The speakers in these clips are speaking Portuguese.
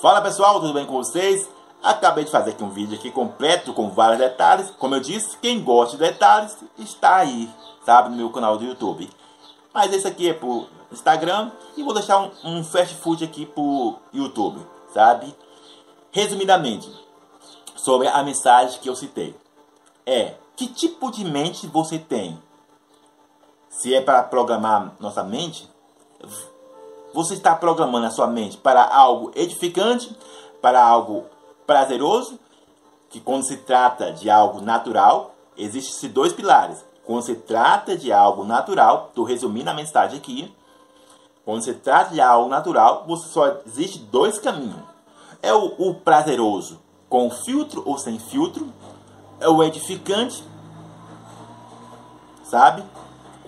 Fala pessoal, tudo bem com vocês? Acabei de fazer aqui um vídeo aqui completo com vários detalhes. Como eu disse, quem gosta de detalhes está aí, sabe, no meu canal do YouTube. Mas esse aqui é pro Instagram e vou deixar um, um fast food aqui pro YouTube, sabe? Resumidamente, sobre a mensagem que eu citei. É, que tipo de mente você tem? Se é para programar nossa mente, você está programando a sua mente para algo edificante, para algo prazeroso, que quando se trata de algo natural, existem dois pilares. Quando se trata de algo natural, estou resumindo a mensagem aqui. Quando se trata de algo natural, você só existe dois caminhos. É o, o prazeroso, com filtro ou sem filtro. É o edificante, sabe?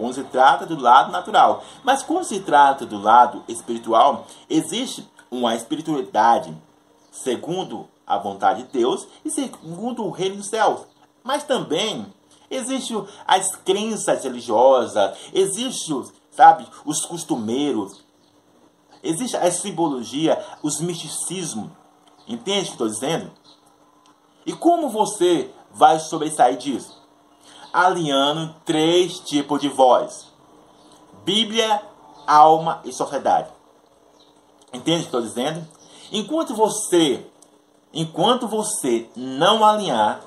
Quando se trata do lado natural. Mas quando se trata do lado espiritual, existe uma espiritualidade segundo a vontade de Deus e segundo o reino dos céus. Mas também existem as crenças religiosas, existem, sabe, os costumeiros, existe a simbologia, os misticismos. Entende o que estou dizendo? E como você vai sobressair disso? Alinhando três tipos de voz: Bíblia, alma e sociedade. Entende o que estou dizendo? Enquanto você, enquanto você não alinhar,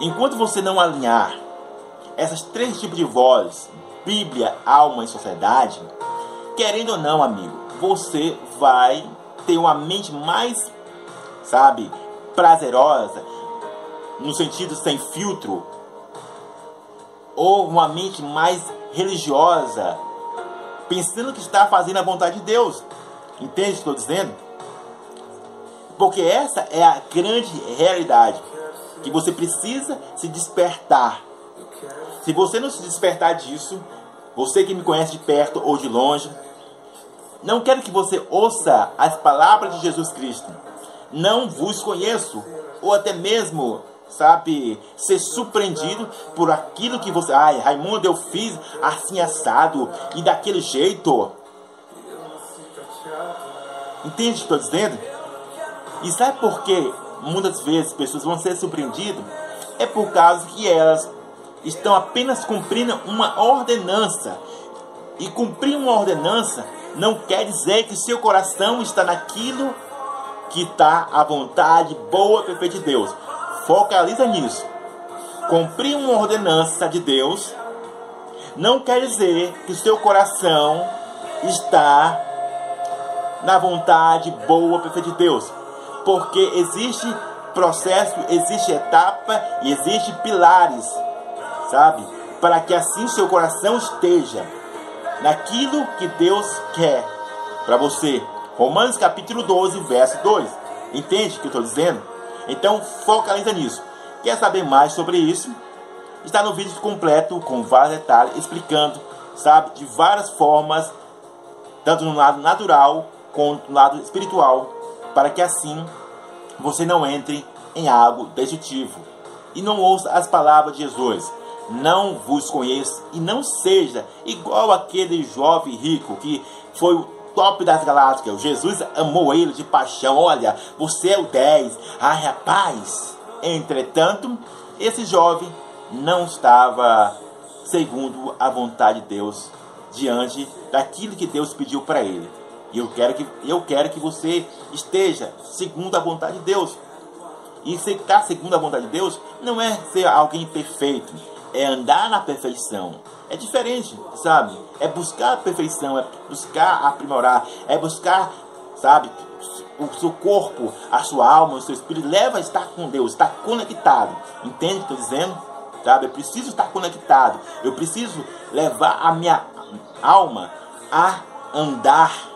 enquanto você não alinhar essas três tipos de voz, Bíblia, alma e sociedade, querendo ou não, amigo, você vai ter uma mente mais, sabe, prazerosa, no sentido sem filtro, ou uma mente mais religiosa, pensando que está fazendo a vontade de Deus. Entende o que estou dizendo? Porque essa é a grande realidade que você precisa se despertar. Se você não se despertar disso, você que me conhece de perto ou de longe, não quero que você ouça as palavras de Jesus Cristo. Não vos conheço, ou até mesmo sabe, ser surpreendido por aquilo que você. Ai, Raimundo, eu fiz assim assado e daquele jeito. Entende o que estou dizendo? E sabe por que muitas vezes pessoas vão ser surpreendidas? É por causa que elas estão apenas cumprindo uma ordenança. E cumprir uma ordenança não quer dizer que seu coração está naquilo que está à vontade boa perfeita de Deus. Focaliza nisso. Cumprir uma ordenança de Deus não quer dizer que o seu coração está na vontade boa, perfeita de Deus. Porque existe processo, existe etapa e existe pilares, sabe? Para que assim seu coração esteja naquilo que Deus quer para você. Romanos capítulo 12, verso 2. Entende o que eu estou dizendo? Então focaliza nisso. Quer saber mais sobre isso? Está no vídeo completo com vários detalhes explicando, sabe, de várias formas, tanto no lado natural quanto no lado espiritual, para que assim você não entre em algo destrutivo e não ouça as palavras de Jesus. Não vos conheço e não seja igual aquele jovem rico que foi top das galáxias. Jesus amou ele de paixão. Olha, você é o 10. Ai, rapaz. Entretanto, esse jovem não estava segundo a vontade de Deus diante daquilo que Deus pediu para ele. E eu quero que eu quero que você esteja segundo a vontade de Deus. E se está segundo a vontade de Deus, não é ser alguém perfeito, é andar na perfeição. É diferente, sabe? É buscar a perfeição, é buscar aprimorar, é buscar, sabe, o seu corpo, a sua alma, o seu espírito leva a estar com Deus, estar conectado. Entende o que eu estou dizendo? Sabe? Eu preciso estar conectado. Eu preciso levar a minha alma a andar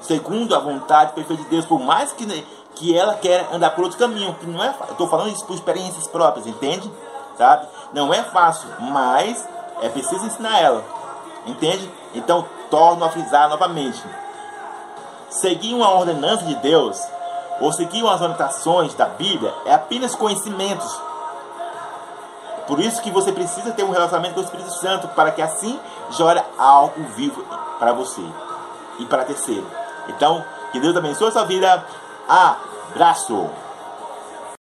segundo a vontade perfeita de Deus, por mais que, que ela quer andar por outro caminho, que não é, eu estou falando isso por experiências próprias, entende? Sabe? Não é fácil, mas é preciso ensinar ela. Entende? Então, torno a frisar novamente. Seguir uma ordenança de Deus ou seguir umas orientações da Bíblia é apenas conhecimentos. Por isso que você precisa ter um relacionamento com o Espírito Santo para que assim jore algo vivo para você e para terceiro. Então, Que Deus abençoe a sua vida. Abraço!